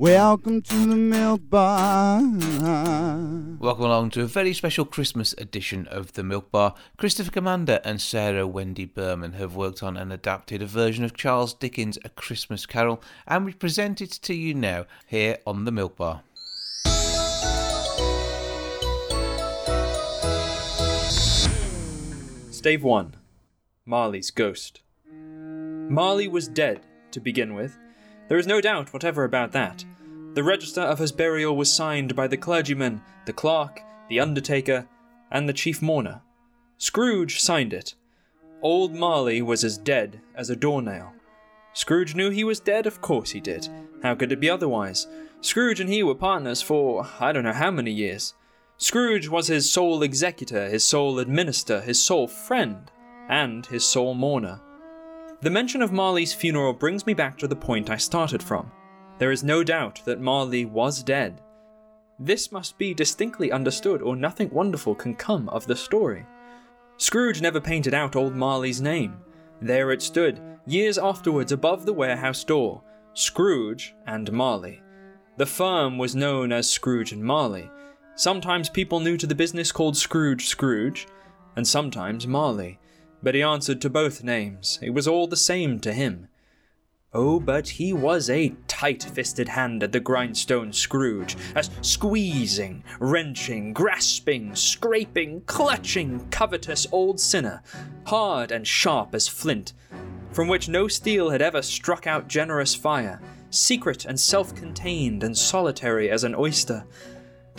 welcome to the milk bar. Welcome along to a very special Christmas edition of The Milk Bar. Christopher Commander and Sarah Wendy Burman have worked on and adapted a version of Charles Dickens' A Christmas Carol, and we present it to you now here on The Milk Bar. Stave 1 Marley's Ghost. Marley was dead, to begin with. There is no doubt whatever about that. The register of his burial was signed by the clergyman, the clerk, the undertaker, and the chief mourner. Scrooge signed it. Old Marley was as dead as a doornail. Scrooge knew he was dead, of course he did. How could it be otherwise? Scrooge and he were partners for I don't know how many years. Scrooge was his sole executor, his sole administrator, his sole friend, and his sole mourner. The mention of Marley's funeral brings me back to the point I started from. There is no doubt that Marley was dead. This must be distinctly understood, or nothing wonderful can come of the story. Scrooge never painted out old Marley's name. There it stood, years afterwards, above the warehouse door Scrooge and Marley. The firm was known as Scrooge and Marley. Sometimes people new to the business called Scrooge Scrooge, and sometimes Marley. But he answered to both names. It was all the same to him. Oh, but he was a tight fisted hand at the grindstone Scrooge, as squeezing, wrenching, grasping, scraping, clutching, covetous old sinner, hard and sharp as flint, from which no steel had ever struck out generous fire, secret and self contained and solitary as an oyster.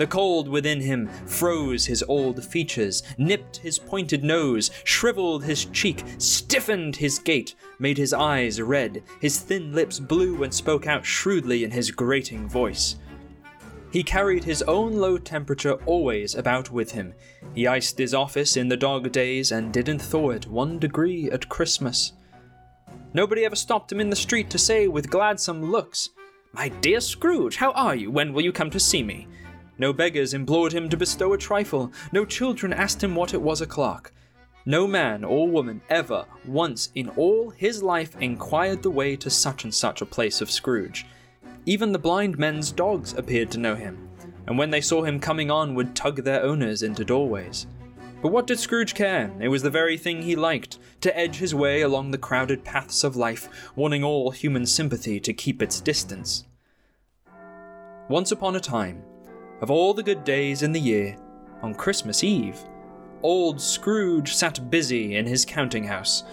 The cold within him froze his old features, nipped his pointed nose, shriveled his cheek, stiffened his gait, made his eyes red, his thin lips blue, and spoke out shrewdly in his grating voice. He carried his own low temperature always about with him. He iced his office in the dog days and didn't thaw it one degree at Christmas. Nobody ever stopped him in the street to say with gladsome looks, My dear Scrooge, how are you? When will you come to see me? No beggars implored him to bestow a trifle, no children asked him what it was o'clock. No man or woman ever once in all his life inquired the way to such and such a place of Scrooge. Even the blind men's dogs appeared to know him, and when they saw him coming on would tug their owners into doorways. But what did Scrooge care? It was the very thing he liked to edge his way along the crowded paths of life, wanting all human sympathy to keep its distance. Once upon a time, of all the good days in the year, on Christmas Eve, old Scrooge sat busy in his counting house.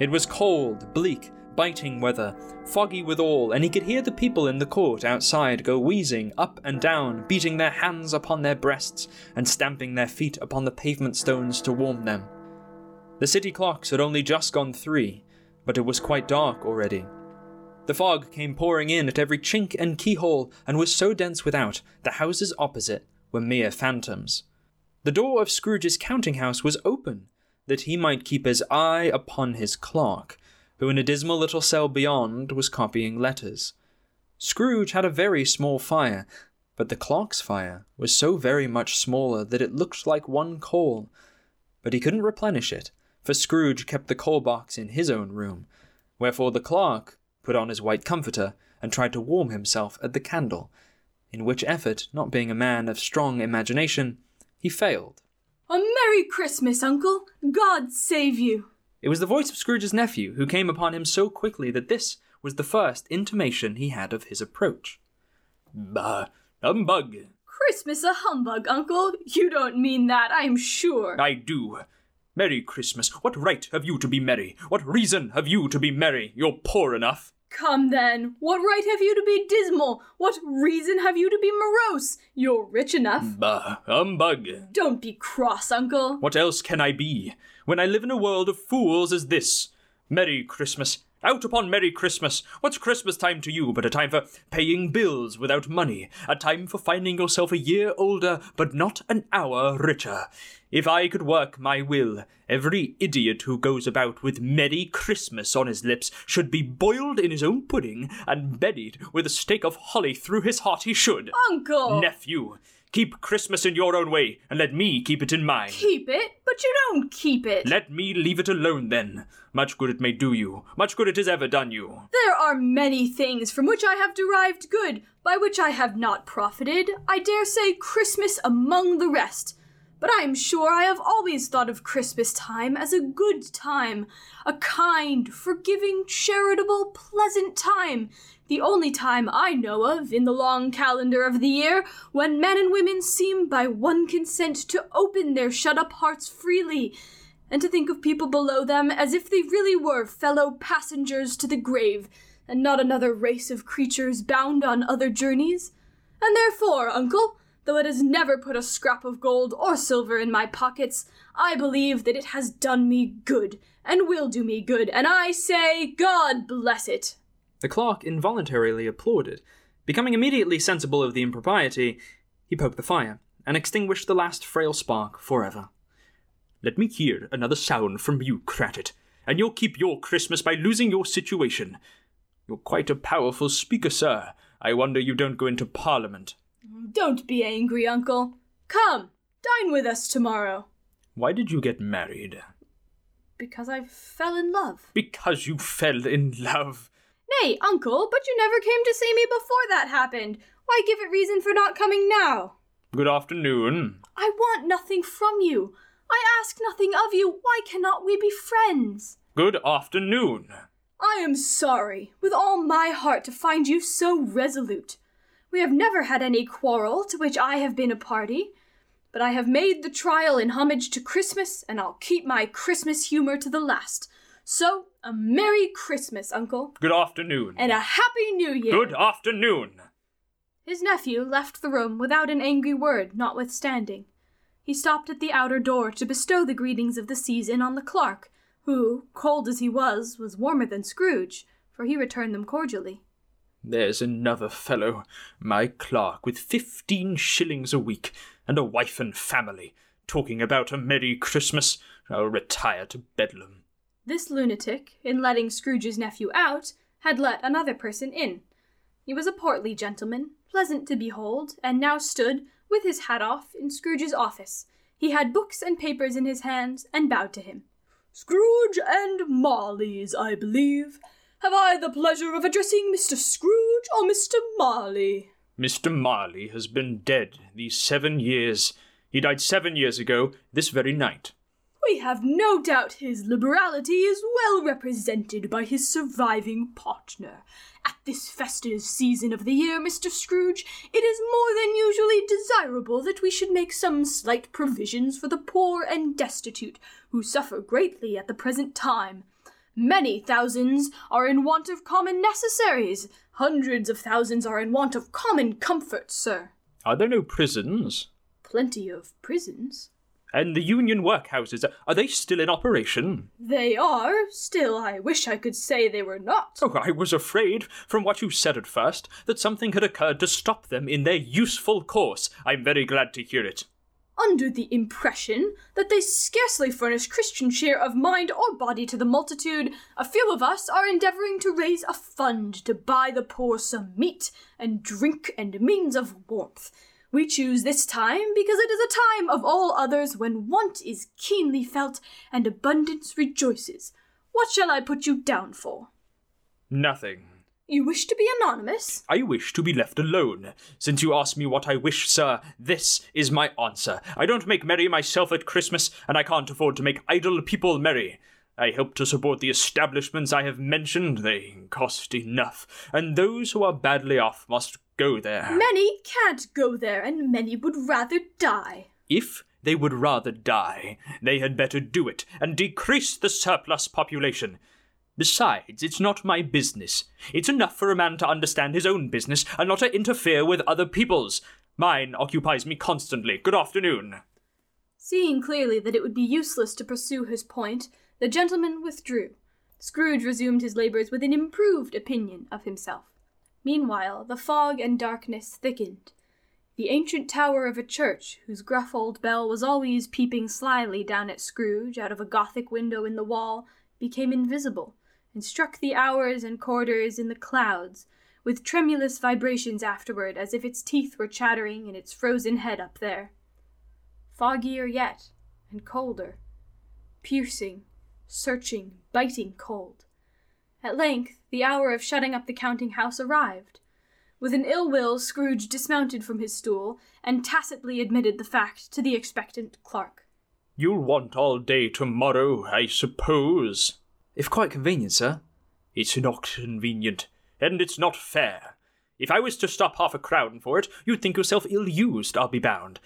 It was cold, bleak, biting weather, foggy withal, and he could hear the people in the court outside go wheezing up and down, beating their hands upon their breasts and stamping their feet upon the pavement stones to warm them. The city clocks had only just gone three, but it was quite dark already. The fog came pouring in at every chink and keyhole, and was so dense without, the houses opposite were mere phantoms. The door of Scrooge's counting house was open, that he might keep his eye upon his clerk, who in a dismal little cell beyond was copying letters. Scrooge had a very small fire, but the clerk's fire was so very much smaller that it looked like one coal. But he couldn't replenish it, for Scrooge kept the coal box in his own room, wherefore the clerk put on his white comforter, and tried to warm himself at the candle, in which effort, not being a man of strong imagination, he failed. A Merry Christmas, Uncle! God save you! It was the voice of Scrooge's nephew, who came upon him so quickly that this was the first intimation he had of his approach. Bah, humbug! Christmas a humbug, Uncle! You don't mean that, I'm sure. I do. Merry Christmas. What right have you to be merry? What reason have you to be merry? You're poor enough. Come then, what right have you to be dismal? What reason have you to be morose? You're rich enough. Bah, humbug. Don't be cross, Uncle. What else can I be, when I live in a world of fools as this? Merry Christmas. Out upon Merry Christmas! What's Christmas time to you but a time for paying bills without money? A time for finding yourself a year older, but not an hour richer? If I could work my will, every idiot who goes about with Merry Christmas on his lips should be boiled in his own pudding and buried with a stake of holly through his heart he should. Uncle! Nephew, keep Christmas in your own way, and let me keep it in mine. Keep it, but you don't keep it. Let me leave it alone then. Much good it may do you, much good it has ever done you. There are many things from which I have derived good, by which I have not profited, I dare say Christmas among the rest. But I am sure I have always thought of Christmas time as a good time, a kind, forgiving, charitable, pleasant time, the only time I know of in the long calendar of the year when men and women seem by one consent to open their shut up hearts freely, and to think of people below them as if they really were fellow passengers to the grave, and not another race of creatures bound on other journeys. And therefore, uncle, though it has never put a scrap of gold or silver in my pockets, I believe that it has done me good, and will do me good, and I say, God bless it. The clerk involuntarily applauded. Becoming immediately sensible of the impropriety, he poked the fire, and extinguished the last frail spark forever. Let me hear another sound from you, Cratchit, and you'll keep your Christmas by losing your situation. You're quite a powerful speaker, sir. I wonder you don't go into Parliament. Don't be angry, uncle. Come, dine with us tomorrow. Why did you get married? Because I fell in love. Because you fell in love. Nay, uncle, but you never came to see me before that happened. Why give it reason for not coming now? Good afternoon. I want nothing from you. I ask nothing of you. Why cannot we be friends? Good afternoon. I am sorry, with all my heart, to find you so resolute. We have never had any quarrel to which I have been a party, but I have made the trial in homage to Christmas, and I'll keep my Christmas humor to the last. So, a Merry Christmas, Uncle, Good afternoon. and a Happy New Year. Good afternoon. His nephew left the room without an angry word, notwithstanding. He stopped at the outer door to bestow the greetings of the season on the clerk, who, cold as he was, was warmer than Scrooge, for he returned them cordially. There's another fellow, my clerk, with fifteen shillings a week, and a wife and family, talking about a Merry Christmas. I'll retire to Bedlam. This lunatic, in letting Scrooge's nephew out, had let another person in. He was a portly gentleman, pleasant to behold, and now stood, with his hat off, in Scrooge's office. He had books and papers in his hands, and bowed to him. Scrooge and Marley's, I believe. Have I the pleasure of addressing Mr. Scrooge or Mr. Marley? Mr. Marley has been dead these seven years. He died seven years ago, this very night. We have no doubt his liberality is well represented by his surviving partner. At this festive season of the year, Mr. Scrooge, it is more than usually desirable that we should make some slight provisions for the poor and destitute, who suffer greatly at the present time. Many thousands are in want of common necessaries. Hundreds of thousands are in want of common comforts, sir. Are there no prisons? Plenty of prisons. And the union workhouses, are they still in operation? They are, still I wish I could say they were not. Oh, I was afraid, from what you said at first, that something had occurred to stop them in their useful course. I'm very glad to hear it. Under the impression that they scarcely furnish Christian cheer of mind or body to the multitude, a few of us are endeavoring to raise a fund to buy the poor some meat and drink and means of warmth. We choose this time because it is a time of all others when want is keenly felt and abundance rejoices. What shall I put you down for? Nothing. You wish to be anonymous? I wish to be left alone. Since you ask me what I wish, sir, this is my answer. I don't make merry myself at Christmas, and I can't afford to make idle people merry. I help to support the establishments I have mentioned. They cost enough, and those who are badly off must go there. Many can't go there, and many would rather die. If they would rather die, they had better do it and decrease the surplus population. Besides, it's not my business. It's enough for a man to understand his own business and not to interfere with other people's. Mine occupies me constantly. Good afternoon. Seeing clearly that it would be useless to pursue his point, the gentleman withdrew. Scrooge resumed his labours with an improved opinion of himself. Meanwhile, the fog and darkness thickened. The ancient tower of a church, whose gruff old bell was always peeping slyly down at Scrooge out of a Gothic window in the wall, became invisible, and struck the hours and quarters in the clouds, with tremulous vibrations afterward, as if its teeth were chattering in its frozen head up there. Foggier yet, and colder. Piercing, searching, biting cold. At length, the hour of shutting up the counting house arrived. With an ill will, Scrooge dismounted from his stool, and tacitly admitted the fact to the expectant clerk. You'll want all day tomorrow, I suppose. If quite convenient, sir. It's not convenient, and it's not fair. If I was to stop half a crown for it, you'd think yourself ill used, I'll be bound.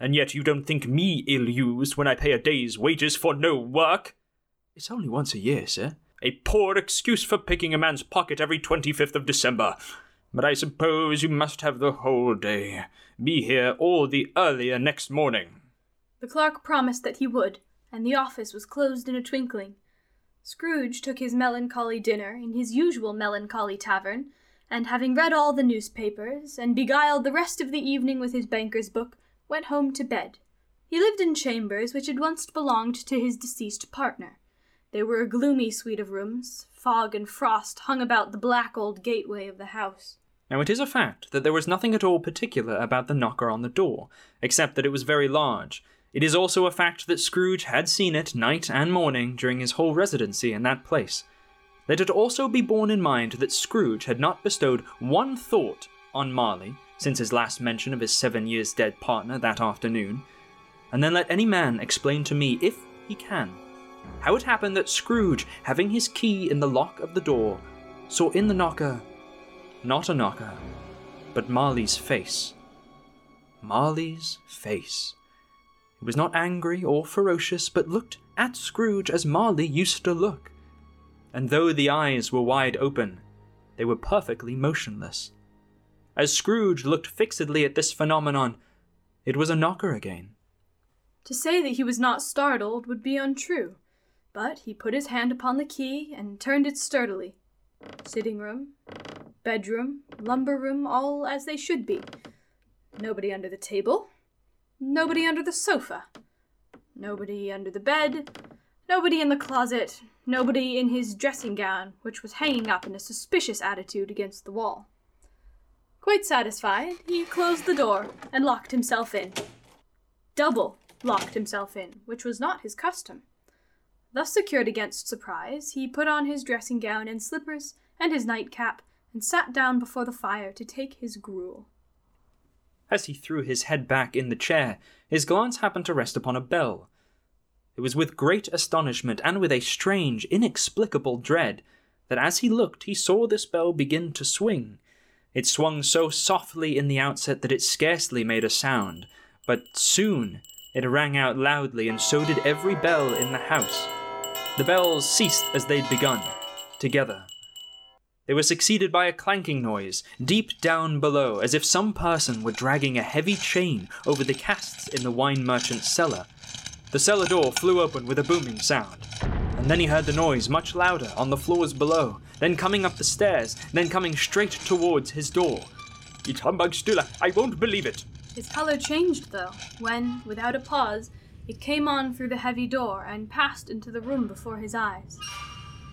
And yet you don't think me ill used when I pay a day's wages for no work. It's only once a year, sir. A poor excuse for picking a man's pocket every 25th of December. But I suppose you must have the whole day. Be here all the earlier next morning. The clerk promised that he would, and the office was closed in a twinkling. Scrooge took his melancholy dinner in his usual melancholy tavern, and having read all the newspapers, and beguiled the rest of the evening with his banker's book, went home to bed. He lived in chambers which had once belonged to his deceased partner. They were a gloomy suite of rooms. Fog and frost hung about the black old gateway of the house. Now, it is a fact that there was nothing at all particular about the knocker on the door, except that it was very large. It is also a fact that Scrooge had seen it night and morning during his whole residency in that place. Let it also be borne in mind that Scrooge had not bestowed one thought on Marley since his last mention of his seven years dead partner that afternoon. And then let any man explain to me, if he can, how it happened that Scrooge, having his key in the lock of the door, saw in the knocker not a knocker, but Marley's face. Marley's face. It was not angry or ferocious, but looked at Scrooge as Marley used to look. And though the eyes were wide open, they were perfectly motionless. As Scrooge looked fixedly at this phenomenon, it was a knocker again. To say that he was not startled would be untrue, but he put his hand upon the key and turned it sturdily. Sitting room, bedroom, lumber room, all as they should be. Nobody under the table. Nobody under the sofa. Nobody under the bed. Nobody in the closet. Nobody in his dressing gown, which was hanging up in a suspicious attitude against the wall. Quite satisfied, he closed the door and locked himself in. Double locked himself in, which was not his custom. Thus secured against surprise, he put on his dressing gown and slippers and his nightcap and sat down before the fire to take his gruel. As he threw his head back in the chair, his glance happened to rest upon a bell. It was with great astonishment and with a strange, inexplicable dread that as he looked he saw this bell begin to swing. It swung so softly in the outset that it scarcely made a sound, but soon it rang out loudly, and so did every bell in the house. The bells ceased as they'd begun, together, they were succeeded by a clanking noise, deep down below, as if some person were dragging a heavy chain over the casks in the wine merchant's cellar. The cellar door flew open with a booming sound, and then he heard the noise much louder on the floors below, then coming up the stairs, then coming straight towards his door. It's humbug still, I won't believe it. His color changed, though, when, without a pause, it came on through the heavy door and passed into the room before his eyes.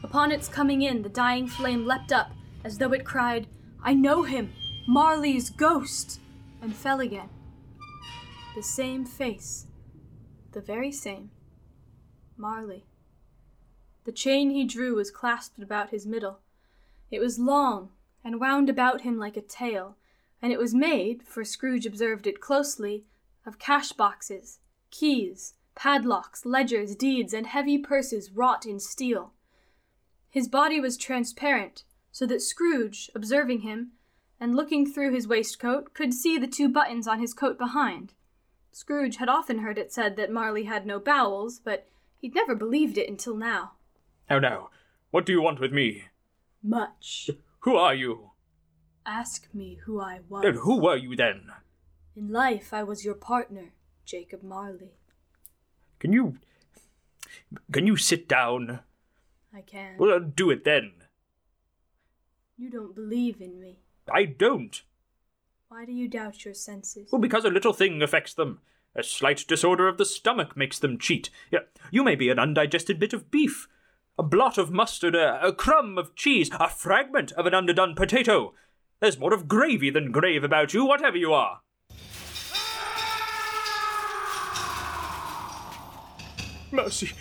Upon its coming in, the dying flame leapt up, as though it cried, I know him, Marley's ghost, and fell again. The same face, the very same. Marley. The chain he drew was clasped about his middle. It was long, and wound about him like a tail, and it was made, for Scrooge observed it closely, of cash boxes, keys, padlocks, ledgers, deeds, and heavy purses wrought in steel. His body was transparent, so that Scrooge, observing him, and looking through his waistcoat, could see the two buttons on his coat behind. Scrooge had often heard it said that Marley had no bowels, but he'd never believed it until now. How now? What do you want with me? Much. Who are you? Ask me who I was. And who were you then? In life, I was your partner, Jacob Marley. Can you. Can you sit down? I can. Well, uh, do it then. You don't believe in me. I don't. Why do you doubt your senses? Well, because a little thing affects them. A slight disorder of the stomach makes them cheat. You may be an undigested bit of beef, a blot of mustard, a, a crumb of cheese, a fragment of an underdone potato. There's more of gravy than grave about you, whatever you are. Mercy!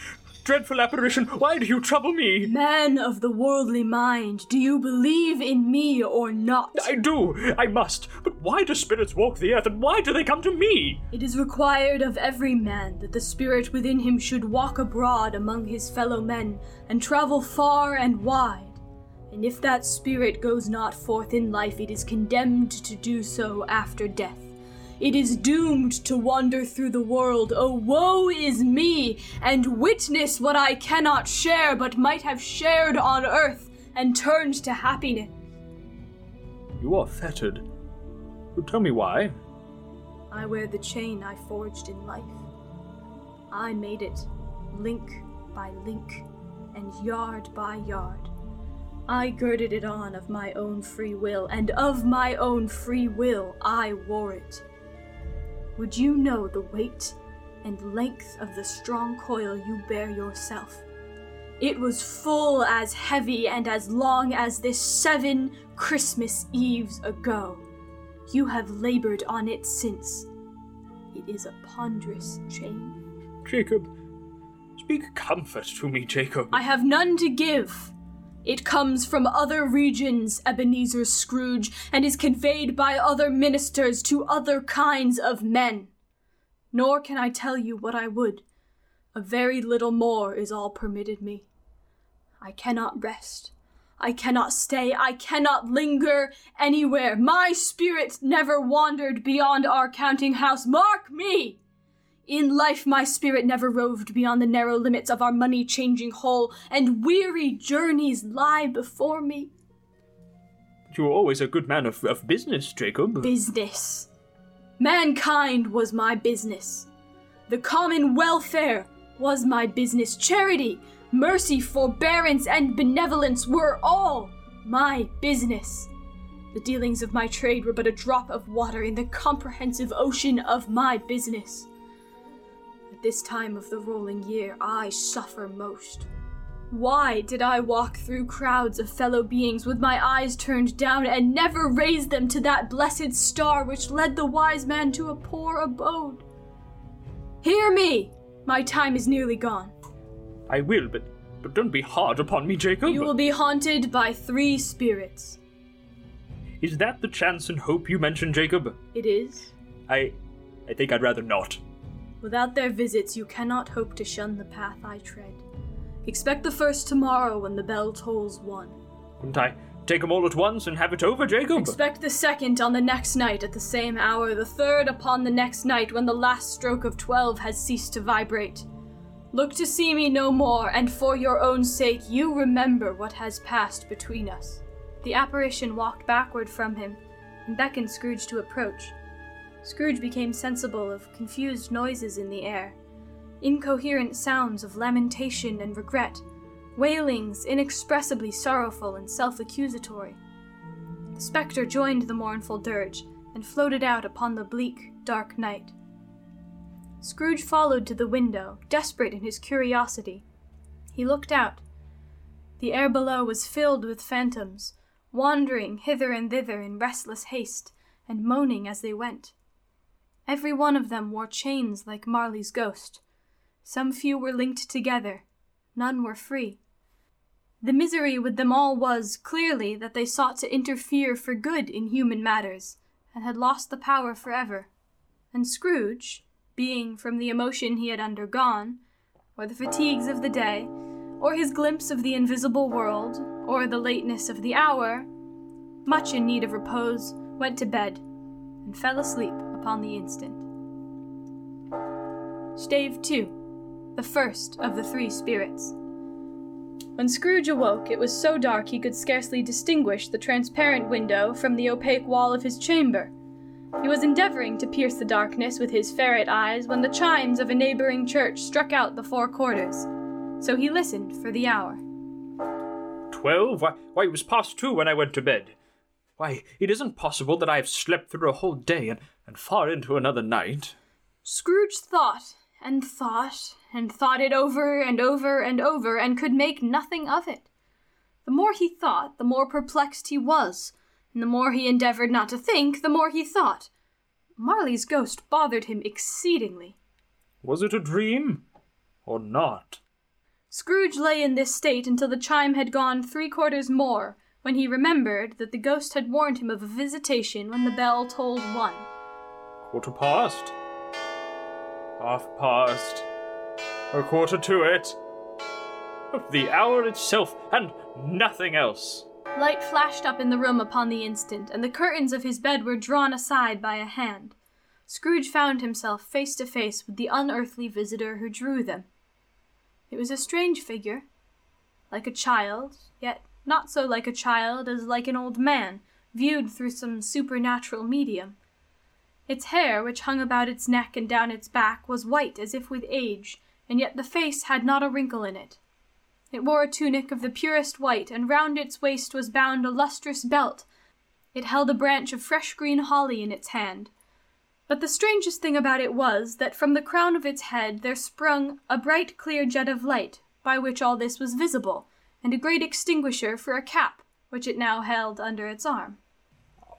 Dreadful apparition, why do you trouble me? Man of the worldly mind, do you believe in me or not? I do, I must. But why do spirits walk the earth, and why do they come to me? It is required of every man that the spirit within him should walk abroad among his fellow men, and travel far and wide. And if that spirit goes not forth in life, it is condemned to do so after death. It is doomed to wander through the world. Oh, woe is me, and witness what I cannot share, but might have shared on earth and turned to happiness. You are fettered. Tell me why. I wear the chain I forged in life. I made it, link by link, and yard by yard. I girded it on of my own free will, and of my own free will I wore it. Would you know the weight and length of the strong coil you bear yourself? It was full as heavy and as long as this seven Christmas Eves ago. You have labored on it since. It is a ponderous chain. Jacob, speak comfort to me, Jacob. I have none to give. It comes from other regions, Ebenezer Scrooge, and is conveyed by other ministers to other kinds of men. Nor can I tell you what I would. A very little more is all permitted me. I cannot rest. I cannot stay. I cannot linger anywhere. My spirit never wandered beyond our counting house. Mark me! In life, my spirit never roved beyond the narrow limits of our money changing hole, and weary journeys lie before me. You were always a good man of, of business, Jacob. Business. Mankind was my business. The common welfare was my business. Charity, mercy, forbearance, and benevolence were all my business. The dealings of my trade were but a drop of water in the comprehensive ocean of my business. At this time of the rolling year, I suffer most. Why did I walk through crowds of fellow beings with my eyes turned down and never raise them to that blessed star which led the wise man to a poor abode? Hear me! My time is nearly gone. I will, but but don't be hard upon me, Jacob. You will be haunted by three spirits. Is that the chance and hope you mentioned, Jacob? It is. I I think I'd rather not. Without their visits, you cannot hope to shun the path I tread. Expect the first tomorrow when the bell tolls one. Couldn't I take 'em all at once and have it over, Jacob? Expect the second on the next night at the same hour, the third upon the next night when the last stroke of twelve has ceased to vibrate. Look to see me no more, and for your own sake, you remember what has passed between us. The apparition walked backward from him and beckoned Scrooge to approach. Scrooge became sensible of confused noises in the air, incoherent sounds of lamentation and regret, wailings inexpressibly sorrowful and self accusatory. The spectre joined the mournful dirge and floated out upon the bleak, dark night. Scrooge followed to the window, desperate in his curiosity. He looked out. The air below was filled with phantoms, wandering hither and thither in restless haste, and moaning as they went. Every one of them wore chains like Marley's ghost. Some few were linked together, none were free. The misery with them all was, clearly, that they sought to interfere for good in human matters, and had lost the power forever. And Scrooge, being from the emotion he had undergone, or the fatigues of the day, or his glimpse of the invisible world, or the lateness of the hour, much in need of repose, went to bed, and fell asleep upon the instant. Stave 2 The first of the three spirits. When Scrooge awoke, it was so dark he could scarcely distinguish the transparent window from the opaque wall of his chamber. He was endeavoring to pierce the darkness with his ferret eyes when the chimes of a neighboring church struck out the four quarters. So he listened for the hour. Twelve? Why, why, it was past two when I went to bed. Why, it isn't possible that I have slept through a whole day and, and far into another night. Scrooge thought and thought and thought it over and over and over and could make nothing of it. The more he thought, the more perplexed he was, and the more he endeavored not to think, the more he thought. Marley's ghost bothered him exceedingly. Was it a dream? Or not? Scrooge lay in this state until the chime had gone three quarters more, when he remembered that the ghost had warned him of a visitation when the bell tolled one. Quarter past? Half past? A quarter to it? Of the hour itself, and nothing else. Light flashed up in the room upon the instant, and the curtains of his bed were drawn aside by a hand. Scrooge found himself face to face with the unearthly visitor who drew them. It was a strange figure, like a child, yet not so like a child as like an old man, viewed through some supernatural medium. Its hair, which hung about its neck and down its back, was white as if with age, and yet the face had not a wrinkle in it. It wore a tunic of the purest white, and round its waist was bound a lustrous belt. It held a branch of fresh green holly in its hand. But the strangest thing about it was that from the crown of its head there sprung a bright clear jet of light, by which all this was visible, and a great extinguisher for a cap, which it now held under its arm.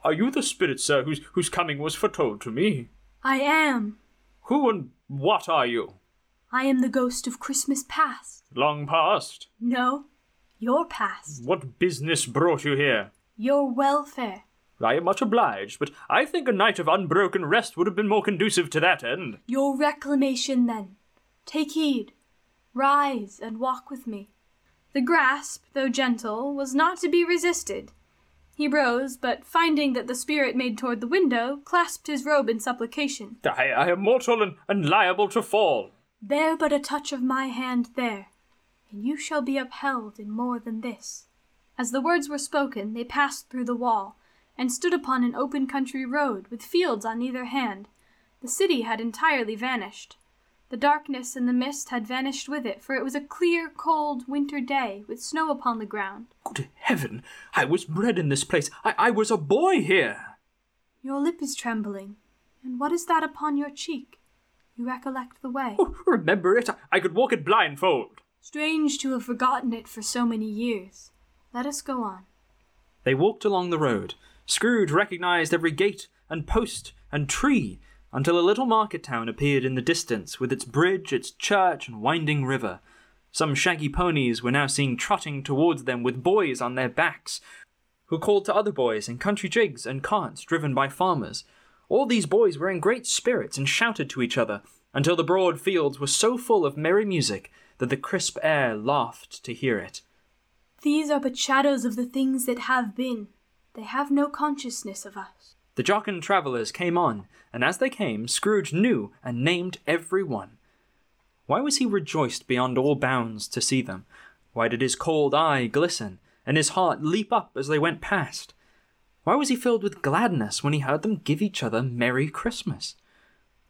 Are you the spirit, sir, whose, whose coming was foretold to me? I am. Who and what are you? I am the ghost of Christmas past. Long past? No, your past. What business brought you here? Your welfare. I am much obliged, but I think a night of unbroken rest would have been more conducive to that end. Your reclamation, then. Take heed. Rise and walk with me. The grasp, though gentle, was not to be resisted. He rose, but finding that the spirit made toward the window, clasped his robe in supplication. I, I am mortal and, and liable to fall. Bear but a touch of my hand there, and you shall be upheld in more than this. As the words were spoken, they passed through the wall, and stood upon an open country road, with fields on either hand. The city had entirely vanished. The darkness and the mist had vanished with it, for it was a clear, cold winter day, with snow upon the ground. Good heaven! I was bred in this place. I, I was a boy here. Your lip is trembling, and what is that upon your cheek? You recollect the way. Oh, remember it? I, I could walk it blindfold. Strange to have forgotten it for so many years. Let us go on. They walked along the road. Scrooge recognized every gate and post and tree until a little market town appeared in the distance with its bridge, its church, and winding river. Some shaggy ponies were now seen trotting towards them with boys on their backs, who called to other boys in country jigs and carts driven by farmers. All these boys were in great spirits and shouted to each other until the broad fields were so full of merry music that the crisp air laughed to hear it. These are but shadows of the things that have been. They have no consciousness of us. The jocund travellers came on, and as they came, Scrooge knew and named every one. Why was he rejoiced beyond all bounds to see them? Why did his cold eye glisten, and his heart leap up as they went past? Why was he filled with gladness when he heard them give each other Merry Christmas?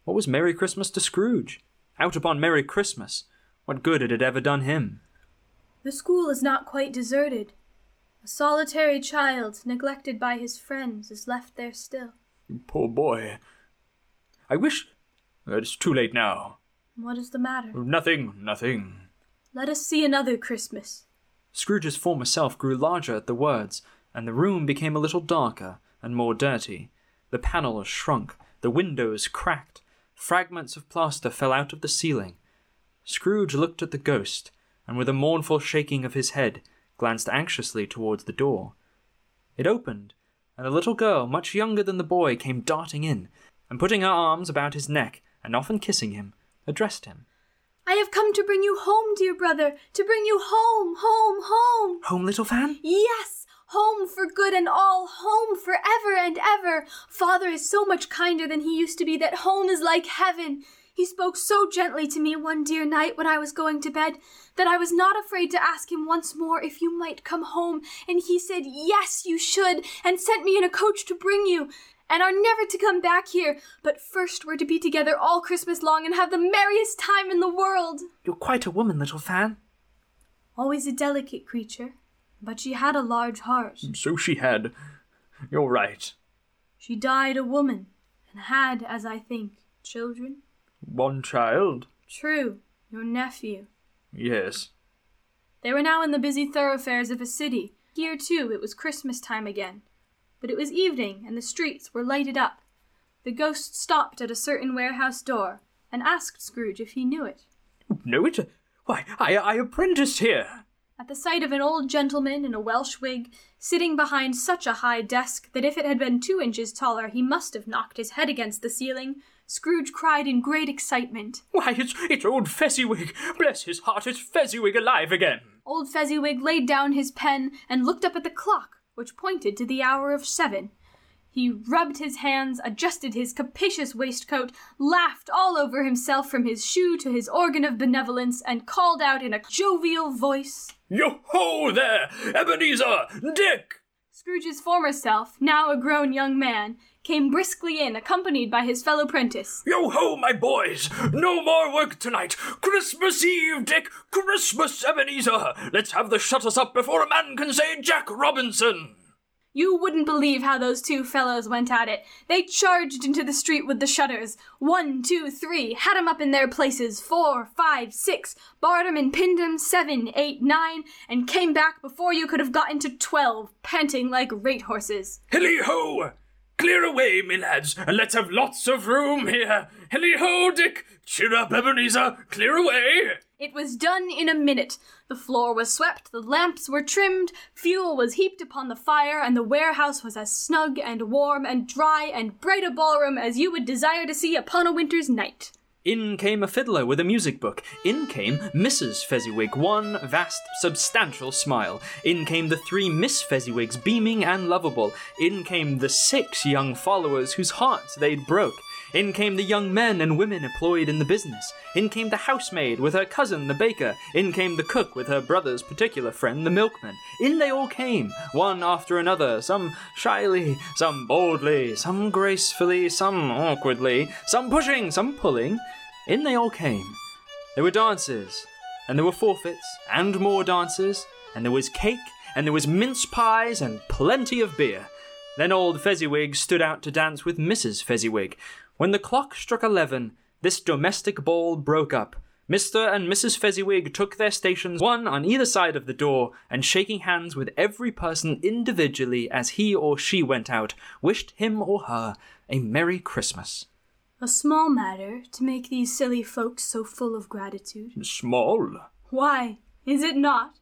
What was Merry Christmas to Scrooge? Out upon Merry Christmas. What good had it ever done him? The school is not quite deserted. A solitary child, neglected by his friends, is left there still. Poor boy. I wish. Uh, it's too late now. What is the matter? Nothing, nothing. Let us see another Christmas. Scrooge's former self grew larger at the words, and the room became a little darker and more dirty. The panels shrunk, the windows cracked, fragments of plaster fell out of the ceiling. Scrooge looked at the ghost, and with a mournful shaking of his head, glanced anxiously towards the door. It opened, and a little girl much younger than the boy came darting in, and putting her arms about his neck, and often kissing him, addressed him. I have come to bring you home, dear brother, to bring you home, home, home. Home, little Fan? Yes, home for good and all, home for ever and ever. Father is so much kinder than he used to be that home is like heaven. He spoke so gently to me one dear night when I was going to bed that I was not afraid to ask him once more if you might come home, and he said, Yes, you should, and sent me in a coach to bring you, and are never to come back here, but first we're to be together all Christmas long and have the merriest time in the world. You're quite a woman, little Fan. Always a delicate creature, but she had a large heart. Mm, so she had. You're right. She died a woman, and had, as I think, children. One child? True, your nephew. Yes. They were now in the busy thoroughfares of a city. Here, too, it was Christmas time again. But it was evening, and the streets were lighted up. The ghost stopped at a certain warehouse door and asked Scrooge if he knew it. Know it? Why, I, I apprenticed here. At the sight of an old gentleman in a Welsh wig, sitting behind such a high desk that if it had been two inches taller he must have knocked his head against the ceiling, Scrooge cried in great excitement. Why, it's, it's old Fezziwig. Bless his heart, it's Fezziwig alive again. Old Fezziwig laid down his pen and looked up at the clock, which pointed to the hour of seven. He rubbed his hands, adjusted his capacious waistcoat, laughed all over himself from his shoe to his organ of benevolence, and called out in a jovial voice, Yo ho there, Ebenezer! Dick! Scrooge's former self, now a grown young man, came briskly in, accompanied by his fellow prentice. Yo ho, my boys! No more work tonight! Christmas Eve, Dick! Christmas, Ebenezer! Let's have the shutters up before a man can say Jack Robinson! You wouldn't believe how those two fellows went at it. They charged into the street with the shutters. One, two, three, had 'em up in their places. Four, five, six, barred 'em and pinned 'em. Seven, eight, nine, and came back before you could have got into twelve, panting like rate horses. Hilly ho! Clear away, me lads, and let's have lots of room here. Hilly ho, Dick! Cheer up, Ebenezer! Clear away! It was done in a minute. The floor was swept, the lamps were trimmed, fuel was heaped upon the fire, and the warehouse was as snug and warm and dry and bright a ballroom as you would desire to see upon a winter's night. In came a fiddler with a music book. In came Mrs. Fezziwig, one vast, substantial smile. In came the three Miss Fezziwigs, beaming and lovable. In came the six young followers whose hearts they'd broke. In came the young men and women employed in the business. In came the housemaid with her cousin, the baker. In came the cook with her brother's particular friend, the milkman. In they all came, one after another, some shyly, some boldly, some gracefully, some awkwardly, some pushing, some pulling. In they all came. There were dances, and there were forfeits, and more dances, and there was cake, and there was mince pies, and plenty of beer. Then old Fezziwig stood out to dance with Mrs. Fezziwig. When the clock struck eleven, this domestic ball broke up. Mr. and Mrs. Fezziwig took their stations, one on either side of the door, and shaking hands with every person individually as he or she went out, wished him or her a Merry Christmas. A small matter to make these silly folks so full of gratitude. Small? Why, is it not?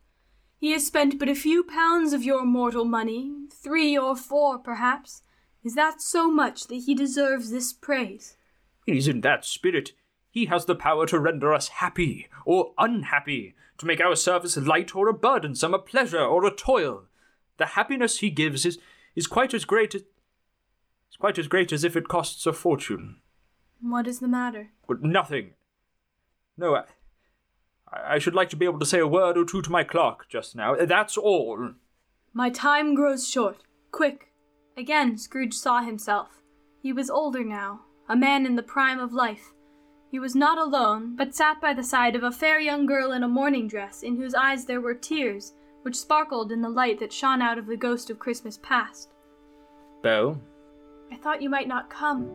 He has spent but a few pounds of your mortal money, three or four perhaps. Is that so much that he deserves this praise? It is in that spirit. He has the power to render us happy or unhappy, to make our service light or a burdensome, a pleasure or a toil. The happiness he gives is, is quite as great as is quite as great as if it costs a fortune. What is the matter? But nothing. No, I, I should like to be able to say a word or two to my clerk just now. That's all. My time grows short. Quick. Again, Scrooge saw himself. He was older now, a man in the prime of life. He was not alone, but sat by the side of a fair young girl in a morning dress, in whose eyes there were tears, which sparkled in the light that shone out of the ghost of Christmas past. Belle? I thought you might not come.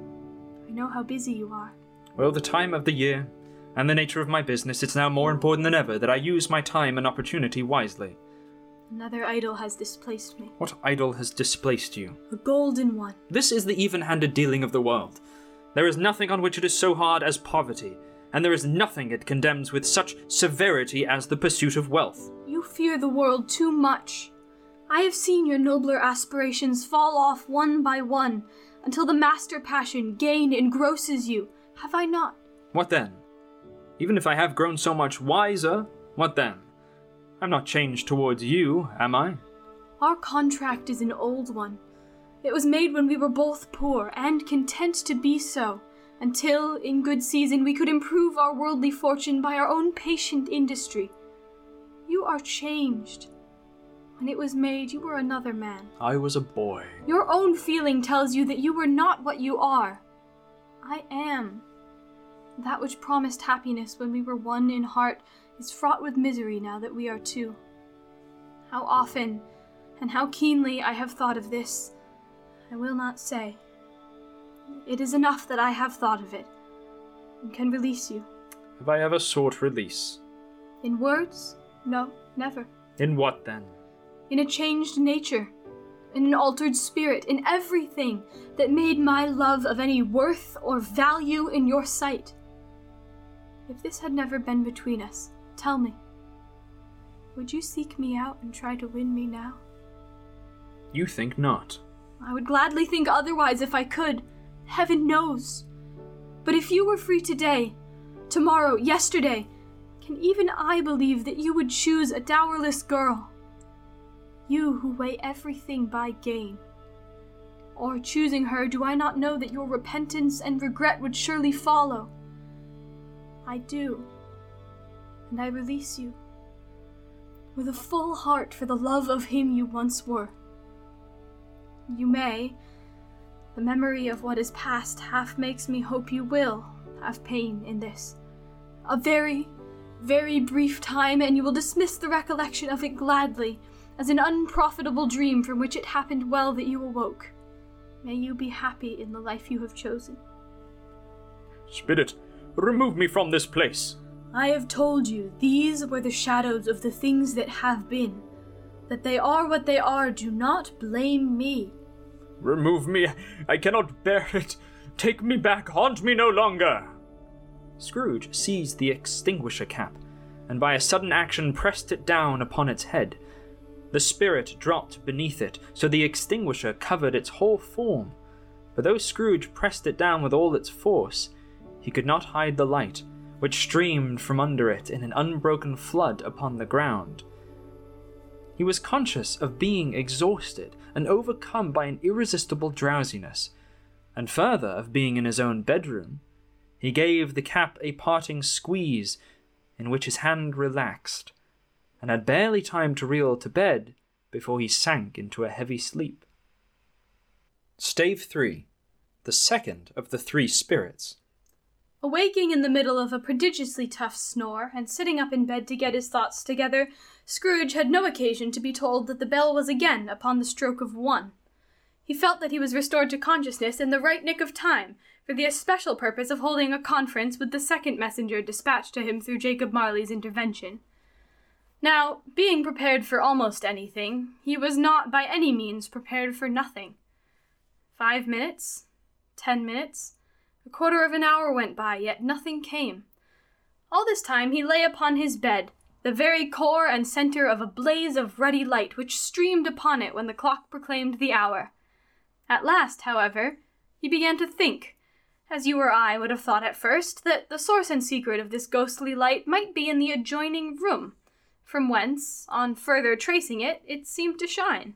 I know how busy you are. Well, the time of the year and the nature of my business, it's now more important than ever that I use my time and opportunity wisely. Another idol has displaced me. What idol has displaced you? A golden one. This is the even handed dealing of the world. There is nothing on which it is so hard as poverty, and there is nothing it condemns with such severity as the pursuit of wealth. You fear the world too much. I have seen your nobler aspirations fall off one by one until the master passion gain engrosses you. Have I not? What then? Even if I have grown so much wiser, what then? I'm not changed towards you, am I? Our contract is an old one. It was made when we were both poor and content to be so, until, in good season, we could improve our worldly fortune by our own patient industry. You are changed. When it was made, you were another man. I was a boy. Your own feeling tells you that you were not what you are. I am. That which promised happiness when we were one in heart is fraught with misery now that we are two. How often and how keenly I have thought of this, I will not say. It is enough that I have thought of it, and can release you. Have I ever sought release? In words? No, never. In what then? In a changed nature, in an altered spirit, in everything that made my love of any worth or value in your sight. If this had never been between us, tell me, would you seek me out and try to win me now? You think not. I would gladly think otherwise if I could. Heaven knows. But if you were free today, tomorrow, yesterday, can even I believe that you would choose a dowerless girl? You who weigh everything by gain. Or choosing her, do I not know that your repentance and regret would surely follow? I do. And I release you. With a full heart for the love of him you once were. You may. The memory of what is past half makes me hope you will have pain in this. A very, very brief time, and you will dismiss the recollection of it gladly, as an unprofitable dream from which it happened well that you awoke. May you be happy in the life you have chosen. Spirit, remove me from this place. I have told you these were the shadows of the things that have been. That they are what they are, do not blame me. Remove me. I cannot bear it. Take me back. Haunt me no longer. Scrooge seized the extinguisher cap, and by a sudden action pressed it down upon its head. The spirit dropped beneath it, so the extinguisher covered its whole form. But though Scrooge pressed it down with all its force, he could not hide the light, which streamed from under it in an unbroken flood upon the ground. He was conscious of being exhausted and overcome by an irresistible drowsiness, and further of being in his own bedroom. He gave the cap a parting squeeze, in which his hand relaxed, and had barely time to reel to bed before he sank into a heavy sleep. Stave 3 The second of the three spirits. Awaking in the middle of a prodigiously tough snore, and sitting up in bed to get his thoughts together, Scrooge had no occasion to be told that the bell was again upon the stroke of one. He felt that he was restored to consciousness in the right nick of time, for the especial purpose of holding a conference with the second messenger dispatched to him through Jacob Marley's intervention. Now, being prepared for almost anything, he was not by any means prepared for nothing. Five minutes, ten minutes, a quarter of an hour went by, yet nothing came. All this time he lay upon his bed, the very core and center of a blaze of ruddy light which streamed upon it when the clock proclaimed the hour. At last, however, he began to think, as you or I would have thought at first, that the source and secret of this ghostly light might be in the adjoining room, from whence, on further tracing it, it seemed to shine.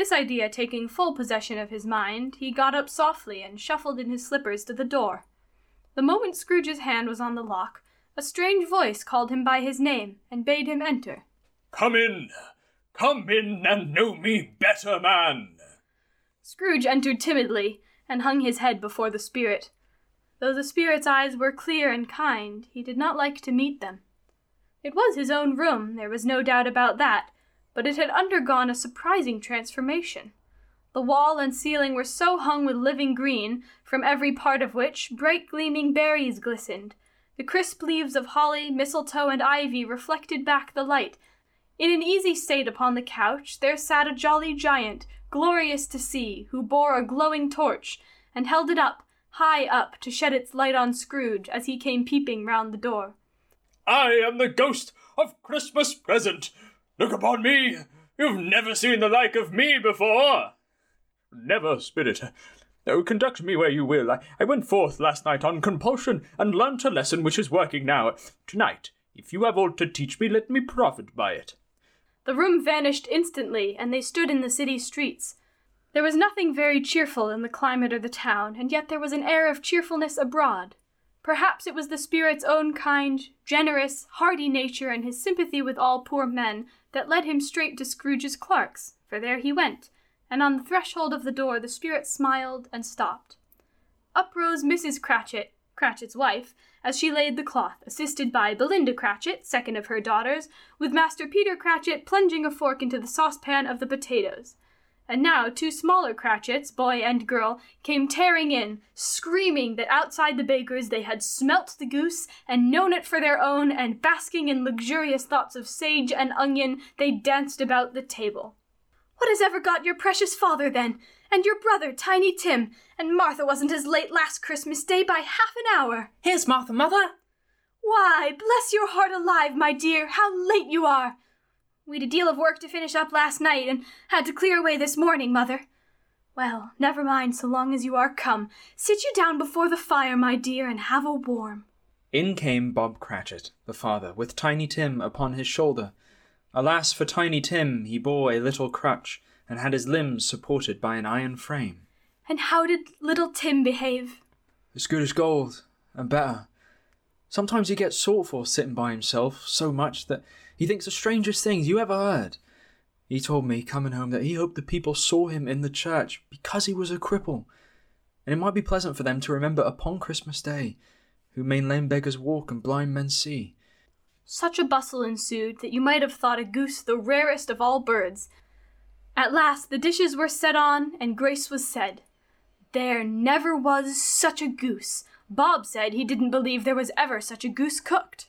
This idea taking full possession of his mind, he got up softly and shuffled in his slippers to the door. The moment Scrooge's hand was on the lock, a strange voice called him by his name and bade him enter. Come in. Come in and know me better, man. Scrooge entered timidly and hung his head before the spirit. Though the spirit's eyes were clear and kind, he did not like to meet them. It was his own room, there was no doubt about that, but it had undergone a surprising transformation. The wall and ceiling were so hung with living green, from every part of which bright gleaming berries glistened. The crisp leaves of holly, mistletoe, and ivy reflected back the light. In an easy state upon the couch there sat a jolly giant, glorious to see, who bore a glowing torch, and held it up, high up, to shed its light on Scrooge as he came peeping round the door. I am the ghost of Christmas present. Look upon me! You've never seen the like of me before! Never, spirit. Oh, conduct me where you will. I, I went forth last night on compulsion and learnt a lesson which is working now. Tonight, if you have aught to teach me, let me profit by it. The room vanished instantly, and they stood in the city streets. There was nothing very cheerful in the climate of the town, and yet there was an air of cheerfulness abroad. Perhaps it was the spirit's own kind, generous, hearty nature and his sympathy with all poor men that led him straight to Scrooge's clerk's, for there he went, and on the threshold of the door the spirit smiled and stopped. Up rose Mrs. Cratchit, Cratchit's wife, as she laid the cloth, assisted by Belinda Cratchit, second of her daughters, with Master Peter Cratchit plunging a fork into the saucepan of the potatoes. And now two smaller Cratchits, boy and girl, came tearing in, screaming that outside the baker's they had smelt the goose and known it for their own, and basking in luxurious thoughts of sage and onion, they danced about the table. What has ever got your precious father, then? And your brother, Tiny Tim? And Martha wasn't as late last Christmas Day by half an hour. Here's Martha, mother. Why, bless your heart alive, my dear, how late you are! We'd a deal of work to finish up last night, and had to clear away this morning, mother. Well, never mind so long as you are come. Sit you down before the fire, my dear, and have a warm. In came Bob Cratchit, the father, with Tiny Tim upon his shoulder. Alas for Tiny Tim, he bore a little crutch, and had his limbs supported by an iron frame. And how did little Tim behave? As good as gold, and better. Sometimes he gets sought for sitting by himself so much that he thinks the strangest things you ever heard. He told me, coming home, that he hoped the people saw him in the church because he was a cripple, and it might be pleasant for them to remember upon Christmas Day who may lame beggars walk and blind men see. Such a bustle ensued that you might have thought a goose the rarest of all birds. At last the dishes were set on, and grace was said. There never was such a goose. Bob said he didn't believe there was ever such a goose cooked.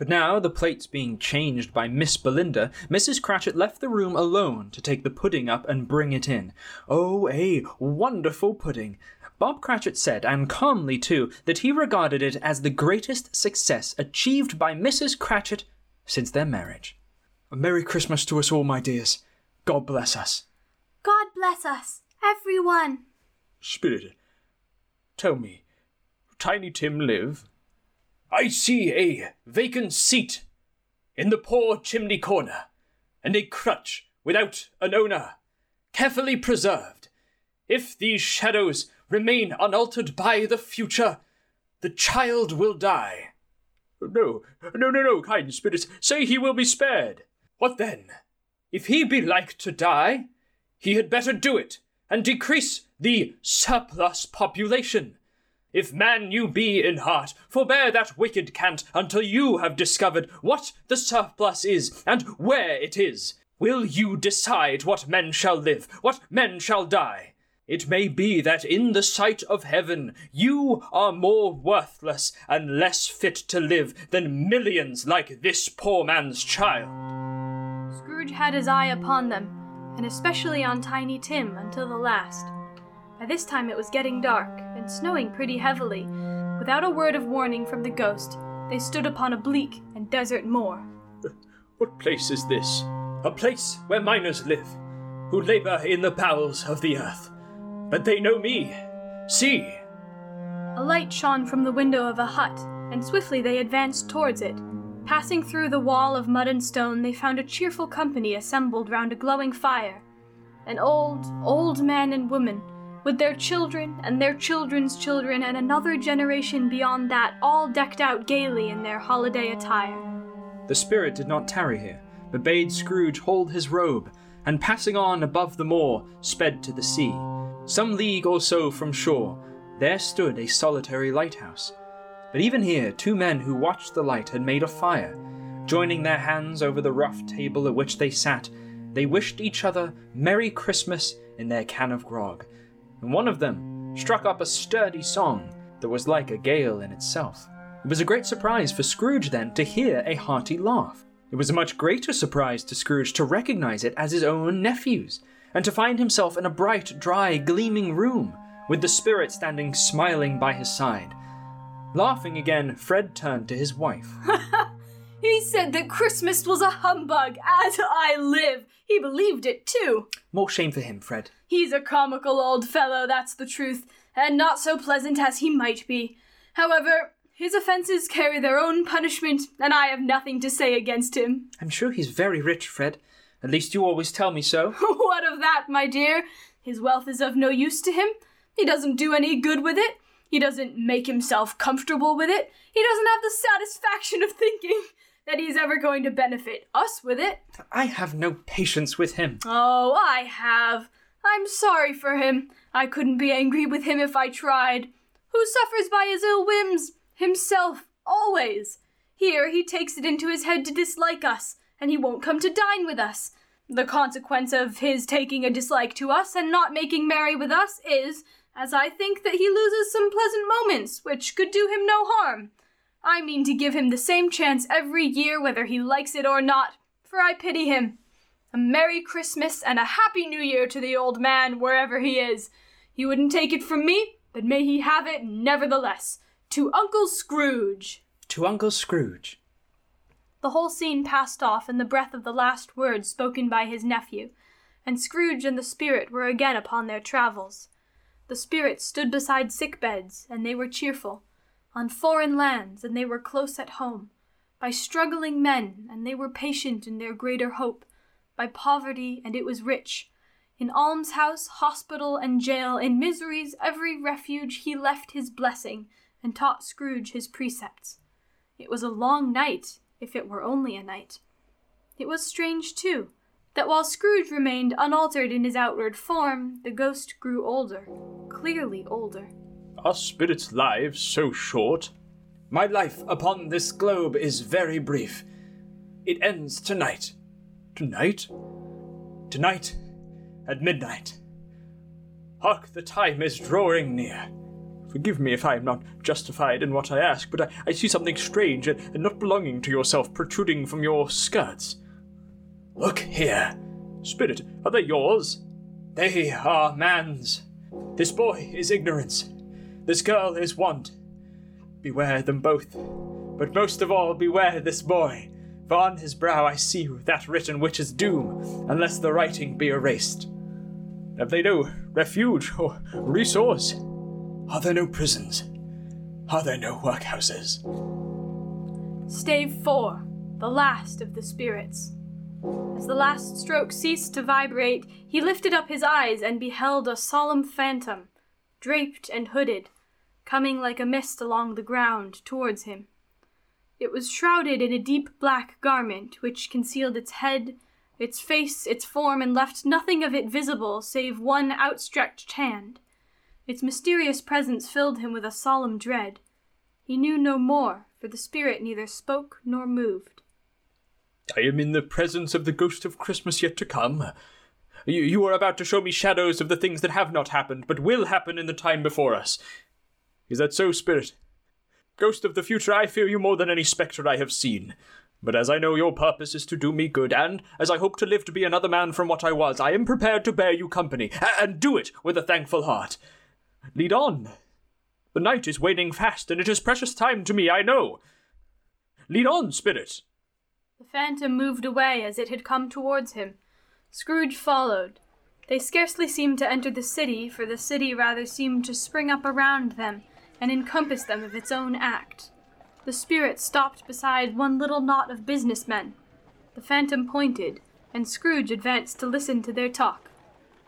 But now, the plates being changed by Miss Belinda, Mrs. Cratchit left the room alone to take the pudding up and bring it in. Oh, a wonderful pudding! Bob Cratchit said, and calmly too, that he regarded it as the greatest success achieved by Mrs. Cratchit since their marriage. A Merry Christmas to us all, my dears. God bless us. God bless us, everyone. Spirit, tell me, Tiny Tim live? I see a vacant seat in the poor chimney corner, and a crutch without an owner, carefully preserved. If these shadows remain unaltered by the future, the child will die. No, no, no, no, kind spirits, say he will be spared. What then? If he be like to die, he had better do it, and decrease the surplus population. If man you be in heart, forbear that wicked cant until you have discovered what the surplus is and where it is. Will you decide what men shall live, what men shall die? It may be that in the sight of heaven you are more worthless and less fit to live than millions like this poor man's child. Scrooge had his eye upon them, and especially on Tiny Tim until the last. By this time it was getting dark, snowing pretty heavily. Without a word of warning from the ghost, they stood upon a bleak and desert moor. What place is this? A place where miners live, who labor in the bowels of the earth. But they know me. See! A light shone from the window of a hut, and swiftly they advanced towards it. Passing through the wall of mud and stone, they found a cheerful company assembled round a glowing fire. An old, old man and woman, with their children and their children's children and another generation beyond that, all decked out gaily in their holiday attire. The spirit did not tarry here, but bade Scrooge hold his robe, and passing on above the moor, sped to the sea. Some league or so from shore, there stood a solitary lighthouse. But even here, two men who watched the light had made a fire. Joining their hands over the rough table at which they sat, they wished each other Merry Christmas in their can of grog, and one of them struck up a sturdy song that was like a gale in itself. It was a great surprise for Scrooge then to hear a hearty laugh. It was a much greater surprise to Scrooge to recognize it as his own nephew's, and to find himself in a bright, dry, gleaming room, with the spirit standing smiling by his side. Laughing again, Fred turned to his wife. He said that Christmas was a humbug, as I live. He believed it too. More shame for him, Fred. He's a comical old fellow, that's the truth, and not so pleasant as he might be. However, his offences carry their own punishment, and I have nothing to say against him. I'm sure he's very rich, Fred. At least you always tell me so. what of that, my dear? His wealth is of no use to him. He doesn't do any good with it. He doesn't make himself comfortable with it. He doesn't have the satisfaction of thinking that he's ever going to benefit us with it. I have no patience with him. Oh, I have. I'm sorry for him. I couldn't be angry with him if I tried. Who suffers by his ill whims? Himself, always. Here he takes it into his head to dislike us, and he won't come to dine with us. The consequence of his taking a dislike to us and not making merry with us is, as I think, that he loses some pleasant moments, which could do him no harm. I mean to give him the same chance every year, whether he likes it or not, for I pity him. A Merry Christmas and a Happy New Year to the old man, wherever he is. He wouldn't take it from me, but may he have it nevertheless. To Uncle Scrooge. To Uncle Scrooge. The whole scene passed off in the breath of the last words spoken by his nephew, and Scrooge and the spirit were again upon their travels. The spirit stood beside sick beds, and they were cheerful. On foreign lands, and they were close at home. By struggling men, and they were patient in their greater hope. By poverty, and it was rich. In almshouse, hospital, and jail, in misery's every refuge, he left his blessing, and taught Scrooge his precepts. It was a long night, if it were only a night. It was strange, too, that while Scrooge remained unaltered in his outward form, the ghost grew older, clearly older. Are spirits' lives so short? My life upon this globe is very brief. It ends tonight. Tonight? Tonight, at midnight. Hark, the time is drawing near. Forgive me if I am not justified in what I ask, but I, I see something strange and, and not belonging to yourself protruding from your skirts. Look here. Spirit, are they yours? They are man's. This boy is ignorance. This girl is want. Beware them both. But most of all, beware this boy, for on his brow I see that written which is doom, unless the writing be erased. Have they no refuge or resource? Are there no prisons? Are there no workhouses? Stave 4, the last of the spirits. As the last stroke ceased to vibrate, he lifted up his eyes and beheld a solemn phantom, draped and hooded, coming like a mist along the ground towards him. It was shrouded in a deep black garment which concealed its head, its face, its form, and left nothing of it visible save one outstretched hand. Its mysterious presence filled him with a solemn dread. He knew no more, for the spirit neither spoke nor moved. I am in the presence of the ghost of Christmas yet to come. You, you are about to show me shadows of the things that have not happened, but will happen in the time before us. Is that so, spirit? Ghost of the future, I fear you more than any spectre I have seen. But as I know your purpose is to do me good, and as I hope to live to be another man from what I was, I am prepared to bear you company, and do it with a thankful heart. Lead on. The night is waning fast, and it is precious time to me, I know. Lead on, spirit. The phantom moved away as it had come towards him. Scrooge followed. They scarcely seemed to enter the city, for the city rather seemed to spring up around them and encompass them of its own act. The spirit stopped beside one little knot of business men. The phantom pointed, and Scrooge advanced to listen to their talk.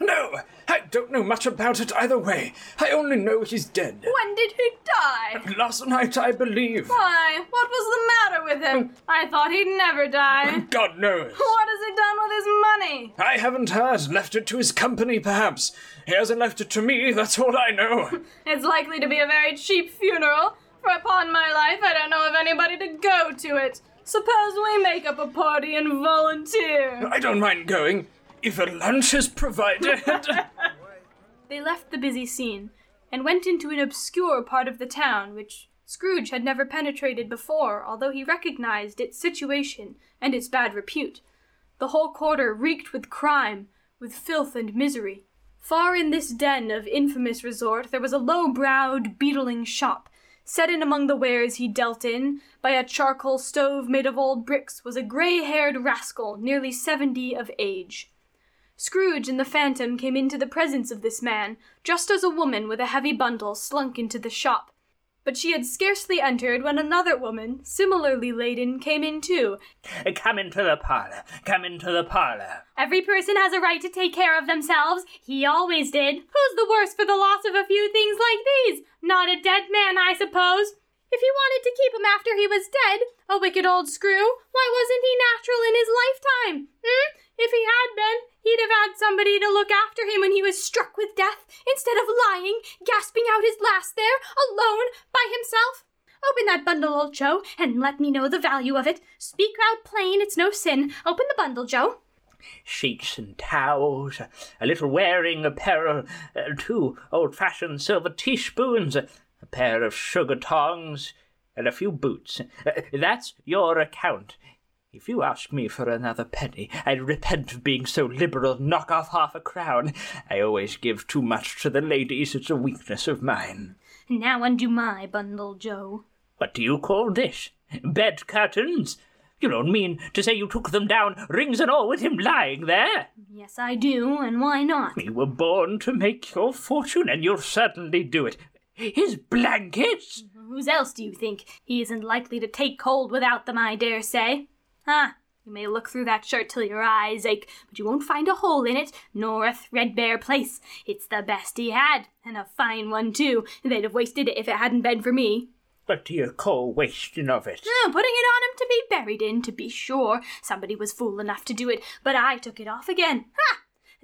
No, I don't know much about it either way. I only know he's dead. When did he die? Last night, I believe. Why, what was the matter with him? Um, I thought he'd never die. God knows. What has he done with his money? I haven't heard. Left it to his company, perhaps. He hasn't left it to me, that's all I know. It's likely to be a very cheap funeral, for upon my life I don't know of anybody to go to it. Suppose we make up a party and volunteer. I don't mind going, if a lunch is provided. They left the busy scene and went into an obscure part of the town which Scrooge had never penetrated before, although he recognized its situation and its bad repute. The whole quarter reeked with crime, with filth and misery. Far in this den of infamous resort there was a low browed, beetling shop. Set in among the wares he dealt in, by a charcoal stove made of old bricks, was a grey haired rascal, nearly seventy of age. Scrooge and the Phantom came into the presence of this man, just as a woman with a heavy bundle slunk into the shop. But she had scarcely entered when another woman, similarly laden, came in too. Come into the parlor. Come into the parlor. Every person has a right to take care of themselves. He always did. Who's the worse for the loss of a few things like these? Not a dead man, I suppose. If he wanted to keep him after he was dead, a wicked old screw, why wasn't he natural in his lifetime? Hmm? If he had been, he'd have had somebody to look after him when he was struck with death, instead of lying, gasping out his last there, alone, by himself. Open that bundle, old Joe, and let me know the value of it. Speak out plain, it's no sin. Open the bundle, Joe. sheets and towels, a little wearing apparel, uh, two old fashioned silver teaspoons, a pair of sugar tongs, and a few boots. Uh, that's your account. If you ask me for another penny, I'd repent of being so liberal, knock off half a crown. I always give too much to the ladies, it's a weakness of mine. Now undo my bundle, Joe. What do you call this? Bed curtains? You don't mean to say you took them down, rings and all, with him lying there? Yes, I do, and why not? You were born to make your fortune, and you'll certainly do it. His blankets? Whose else do you think? He isn't likely to take cold without them, I dare say. Ah, you may look through that shirt till your eyes ache, but you won't find a hole in it, nor a threadbare place. It's the best he had, and a fine one too. They'd have wasted it if it hadn't been for me. What do you call wasting of it? Oh, putting it on him to be buried in, to be sure. Somebody was fool enough to do it, but I took it off again. Ha!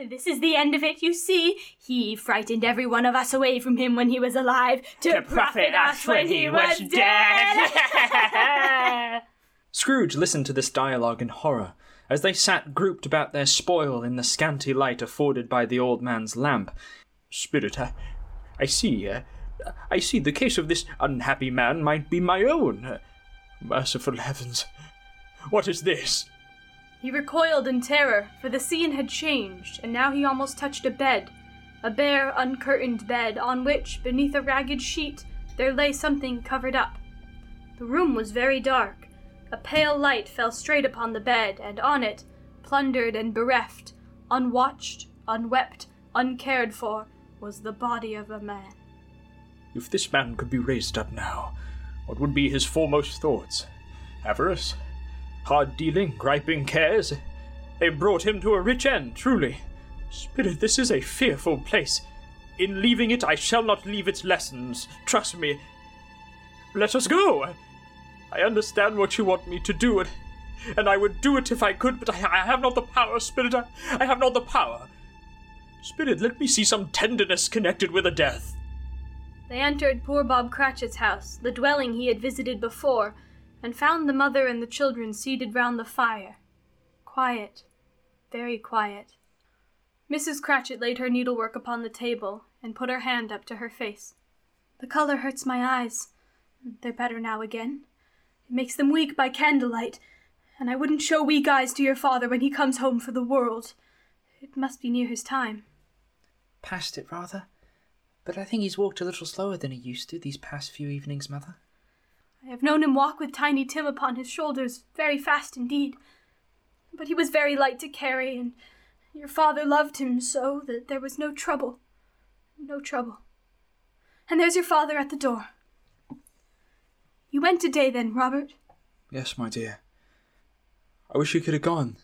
This is the end of it, you see. He frightened every one of us away from him when he was alive, to, To profit us when he was dead. Scrooge listened to this dialogue in horror, as they sat grouped about their spoil in the scanty light afforded by the old man's lamp. Spirit, I, I see. Uh, I see the case of this unhappy man might be my own. Uh, merciful heavens. What is this? He recoiled in terror, for the scene had changed, and now he almost touched a bed. A bare, uncurtained bed, on which, beneath a ragged sheet, there lay something covered up. The room was very dark. A pale light fell straight upon the bed, and on it, plundered and bereft, unwatched, unwept, uncared for, was the body of a man. If this man could be raised up now, what would be his foremost thoughts? Avarice? Hard dealing? Griping cares? They brought him to a rich end, truly. Spirit, this is a fearful place. In leaving it, I shall not leave its lessons. Trust me. Let us go. I understand what you want me to do, and, and I would do it if I could, but I, I have not the power, Spirit. I, I have not the power. Spirit, let me see some tenderness connected with a death. They entered poor Bob Cratchit's house, the dwelling he had visited before, and found the mother and the children seated round the fire. Quiet, very quiet. Mrs. Cratchit laid her needlework upon the table and put her hand up to her face. The color hurts my eyes. They're better now again. It makes them weak by candlelight, and I wouldn't show weak eyes to your father when he comes home for the world. It must be near his time. Past it, rather. But I think he's walked a little slower than he used to these past few evenings, Mother. I have known him walk with Tiny Tim upon his shoulders very fast indeed. But he was very light to carry, and your father loved him so that there was no trouble. No trouble. And there's your father at the door. You went today then, Robert? Yes, my dear. I wish you could have gone.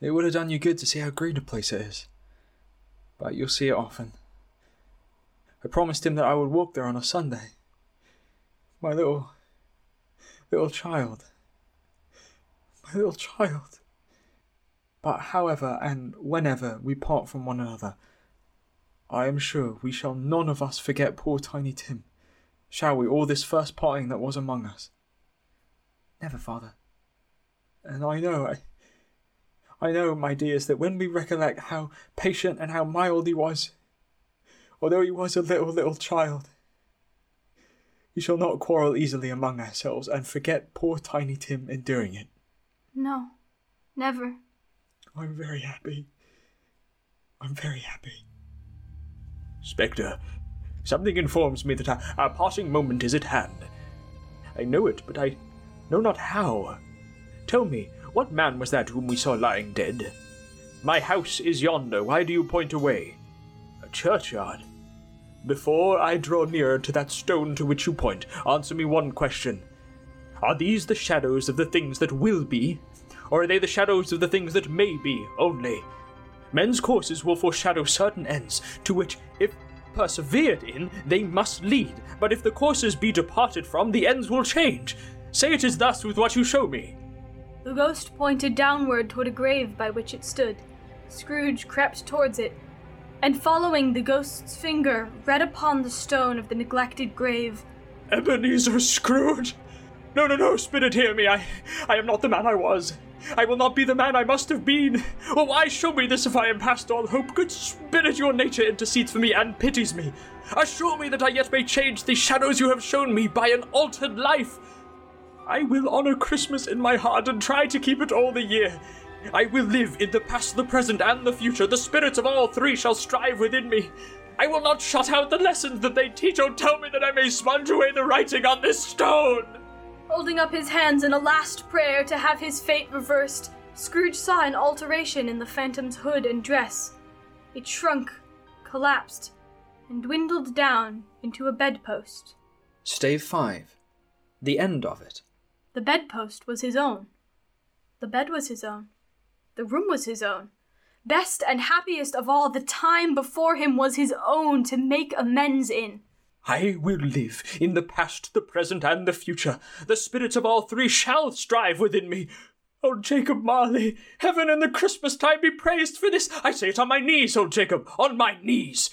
It would have done you good to see how green a place it is. But you'll see it often. I promised him that I would walk there on a Sunday. My little, little child. My little child. But however and whenever we part from one another, I am sure we shall none of us forget poor Tiny Tim. Shall we, all this first parting that was among us? Never, Father. And I know, I, I know, my dears, that when we recollect how patient and how mild he was, although he was a little, little child, we shall not quarrel easily among ourselves and forget poor Tiny Tim enduring it. No, never. I'm very happy. I'm very happy. Spectre, something informs me that our, our parting moment is at hand. I know it, but I know not how. Tell me, what man was that whom we saw lying dead? My house is yonder. Why do you point away? A churchyard. Before I draw nearer to that stone to which you point, answer me one question. Are these the shadows of the things that will be, or are they the shadows of the things that may be only? Men's courses will foreshadow certain ends, to which, if persevered in, they must lead, but if the courses be departed from, the ends will change. Say it is thus with what you show me. The ghost pointed downward toward a grave by which it stood. Scrooge crept towards it, and following the ghost's finger, read upon the stone of the neglected grave, Ebenezer Scrooge! No, no, no, Spirit, hear me. I, I am not the man I was. I will not be the man I must have been. Oh, why show me this if I am past all hope? Good spirit, your nature intercedes for me and pities me. Assure me that I yet may change the shadows you have shown me by an altered life. I will honor Christmas in my heart and try to keep it all the year. I will live in the past, the present, and the future. The spirits of all three shall strive within me. I will not shut out the lessons that they teach. Oh, tell me that I may sponge away the writing on this stone. Holding up his hands in a last prayer to have his fate reversed, Scrooge saw an alteration in the phantom's hood and dress. It shrunk, collapsed, and dwindled down into a bedpost. Stave 5. The end of it. The bedpost was his own. The bed was his own. The room was his own. Best and happiest of all, the time before him was his own to make amends in. I will live in the past, the present, and the future. The spirits of all three shall strive within me. Old Jacob Marley, heaven and the Christmas time be praised for this. I say it on my knees, old Jacob, on my knees.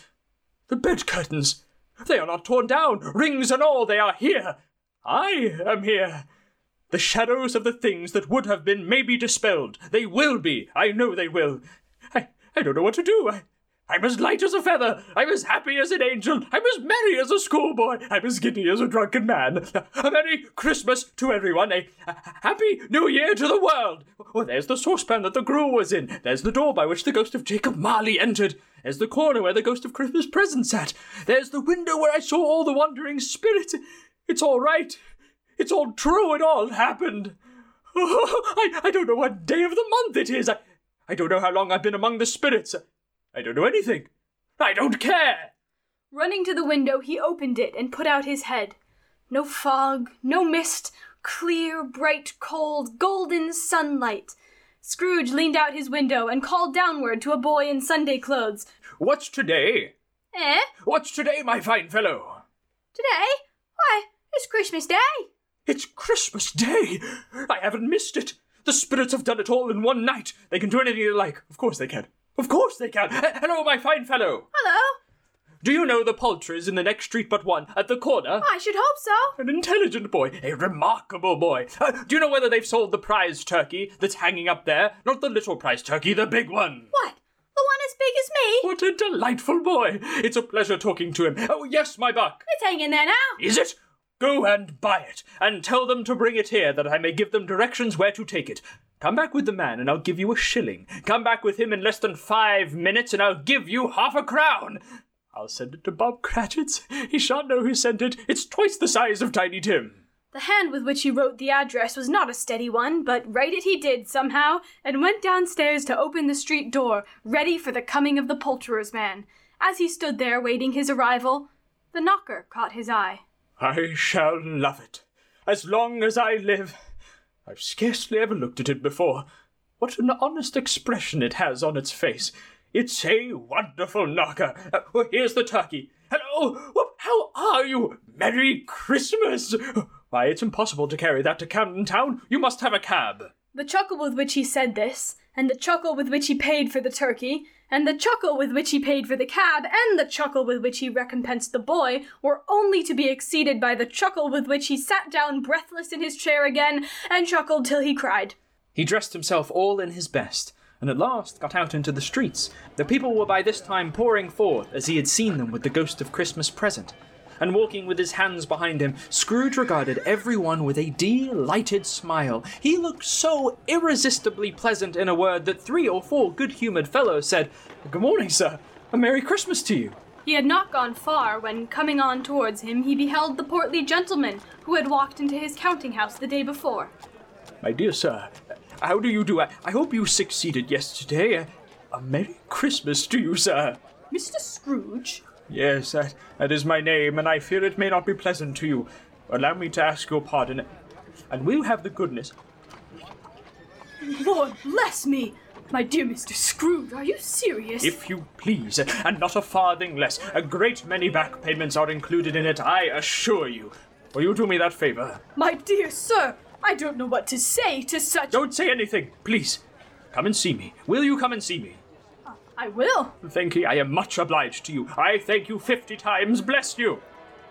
The bed curtains, they are not torn down, rings and all, they are here. I am here. The shadows of the things that would have been may be dispelled. They will be. I know they will. I, I don't know what to do. I, I'm as light as a feather. I'm as happy as an angel. I'm as merry as a schoolboy. I'm as giddy as a drunken man. A Merry Christmas to everyone. A, a Happy New Year to the world. Oh, there's the saucepan that the gruel was in. There's the door by which the ghost of Jacob Marley entered. There's the corner where the ghost of Christmas present sat. There's the window where I saw all the wandering spirits. It's all right. It's all true. It all happened. Oh, I, I don't know what day of the month it is. I, I don't know how long I've been among the spirits. I don't know anything. I don't care. Running to the window, he opened it and put out his head. No fog, no mist, clear, bright, cold, golden sunlight. Scrooge leaned out his window and called downward to a boy in Sunday clothes. What's today? Eh? What's today, my fine fellow? Today? Why, it's Christmas Day. It's Christmas Day. I haven't missed it. The spirits have done it all in one night. They can do anything they like. Of course they can. Of course they can. H- Hello, my fine fellow. Hello. Do you know the Poultry's in the next street but one, at the corner? I should hope so. An intelligent boy, a remarkable boy. Uh, do you know whether they've sold the prize turkey that's hanging up there? Not the little prize turkey, the big one. What? The one as big as me? What a delightful boy. It's a pleasure talking to him. Oh, yes, my buck. It's hanging there now. Is it? Go and buy it, and tell them to bring it here that I may give them directions where to take it. Come back with the man, and I'll give you a shilling. Come back with him in less than five minutes, and I'll give you half a crown. I'll send it to Bob Cratchit's. He shan't know who sent it. It's twice the size of Tiny Tim. The hand with which he wrote the address was not a steady one, but write it he did somehow, and went downstairs to open the street door, ready for the coming of the poulterer's man. As he stood there waiting his arrival, the knocker caught his eye. I shall love it. As long as I live. I've scarcely ever looked at it before. What an honest expression it has on its face. It's a wonderful knocker. Uh, here's the turkey. Hello! How are you? Merry Christmas! Why, it's impossible to carry that to Camden Town. You must have a cab. The chuckle with which he said this, and the chuckle with which he paid for the turkey, and the chuckle with which he paid for the cab, and the chuckle with which he recompensed the boy, were only to be exceeded by the chuckle with which he sat down breathless in his chair again, and chuckled till he cried. He dressed himself all in his best, and at last got out into the streets. The people were by this time pouring forth as he had seen them with the ghost of Christmas present. And walking with his hands behind him, Scrooge regarded everyone with a delighted smile. He looked so irresistibly pleasant in a word that three or four good humoured fellows said, Good morning, sir. A Merry Christmas to you. He had not gone far when, coming on towards him, he beheld the portly gentleman who had walked into his counting house the day before. My dear sir, how do you do? I, I hope you succeeded yesterday. A, a Merry Christmas to you, sir. Mr. Scrooge? Yes, that, that is my name, and I fear it may not be pleasant to you. Allow me to ask your pardon. And will you have the goodness? Lord bless me! My dear Mr. Scrooge, are you serious? If you please, and not a farthing less. A great many back payments are included in it, I assure you. Will you do me that favor? My dear sir, I don't know what to say to such. Don't say anything, please. Come and see me. Will you come and see me? I will. Thank you. I am much obliged to you. I thank you fifty times. Bless you.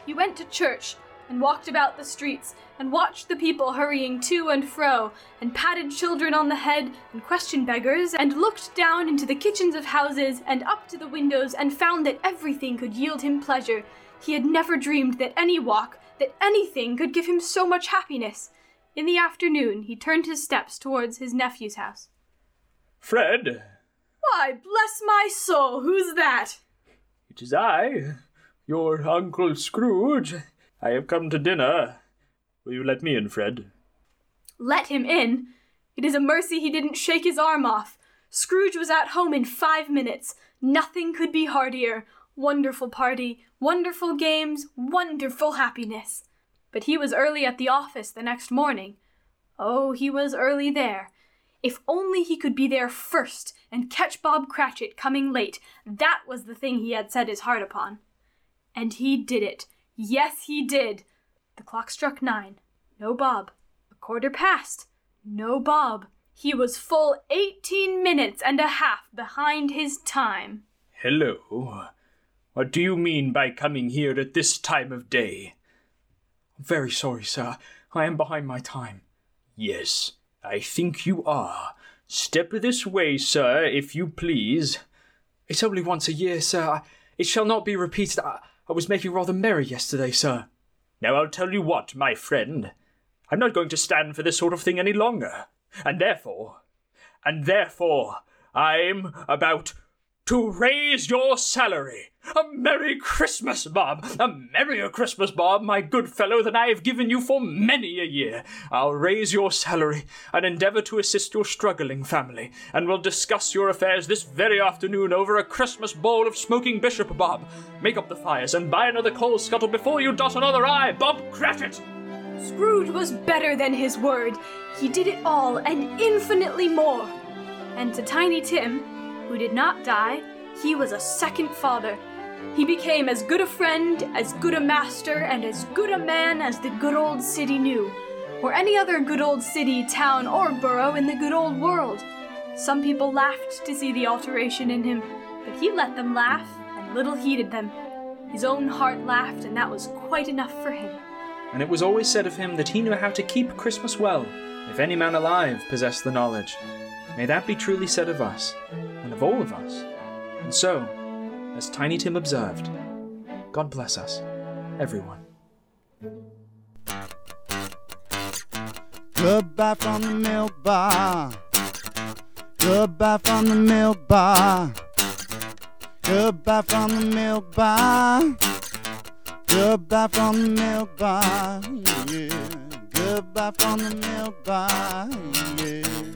He went to church, and walked about the streets and watched the people hurrying to and fro and patted children on the head and questioned beggars and looked down into the kitchens of houses and up to the windows and found that everything could yield him pleasure. He had never dreamed that any walk, that anything could give him so much happiness. In the afternoon, he turned his steps towards his nephew's house. Fred, Why, bless my soul, who's that? it is I, your Uncle Scrooge. I have come to dinner. Will you let me in, Fred? Let him in? It is a mercy he didn't shake his arm off. Scrooge was at home in five minutes. Nothing could be heartier. Wonderful party, wonderful games, wonderful happiness. But he was early at the office the next morning. Oh, he was early there. If only he could be there first and catch Bob Cratchit coming late, that was the thing he had set his heart upon. And he did it. Yes, he did. The clock struck nine. No Bob. A quarter past. No Bob. He was full eighteen minutes and a half behind his time. Hello. What do you mean by coming here at this time of day? I'm very sorry, sir. I am behind my time. Yes, I think you are. Step this way, sir, if you please. It's only once a year, sir. It shall not be repeated. I, I was making rather merry yesterday, sir. Now I'll tell you what, my friend. I'm not going to stand for this sort of thing any longer. And therefore, and therefore, I'm about to raise your salary. A Merry Christmas, Bob! A merrier Christmas, Bob, my good fellow, than I have given you for many a year. I'll raise your salary and endeavour to assist your struggling family, and we'll discuss your affairs this very afternoon over a Christmas bowl of smoking bishop, Bob. Make up the fires and buy another coal scuttle before you dot another I, Bob Cratchit! Scrooge was better than his word. He did it all and infinitely more. And to Tiny Tim, who did not die, he was a second father. He became as good a friend, as good a master, and as good a man as the good old city knew, or any other good old city, town, or borough in the good old world. Some people laughed to see the alteration in him, but he let them laugh, and little heeded them. His own heart laughed, and that was quite enough for him. And it was always said of him that he knew how to keep Christmas well, if any man alive possessed the knowledge. May that be truly said of us, and of all of us. And so, as Tiny Tim observed, God bless us, everyone. Goodbye from the milk bar. Goodbye from the milk bar. Goodbye from the milk bar. Goodbye from the milk bar. Yeah. Goodbye from the milk bar. Yeah.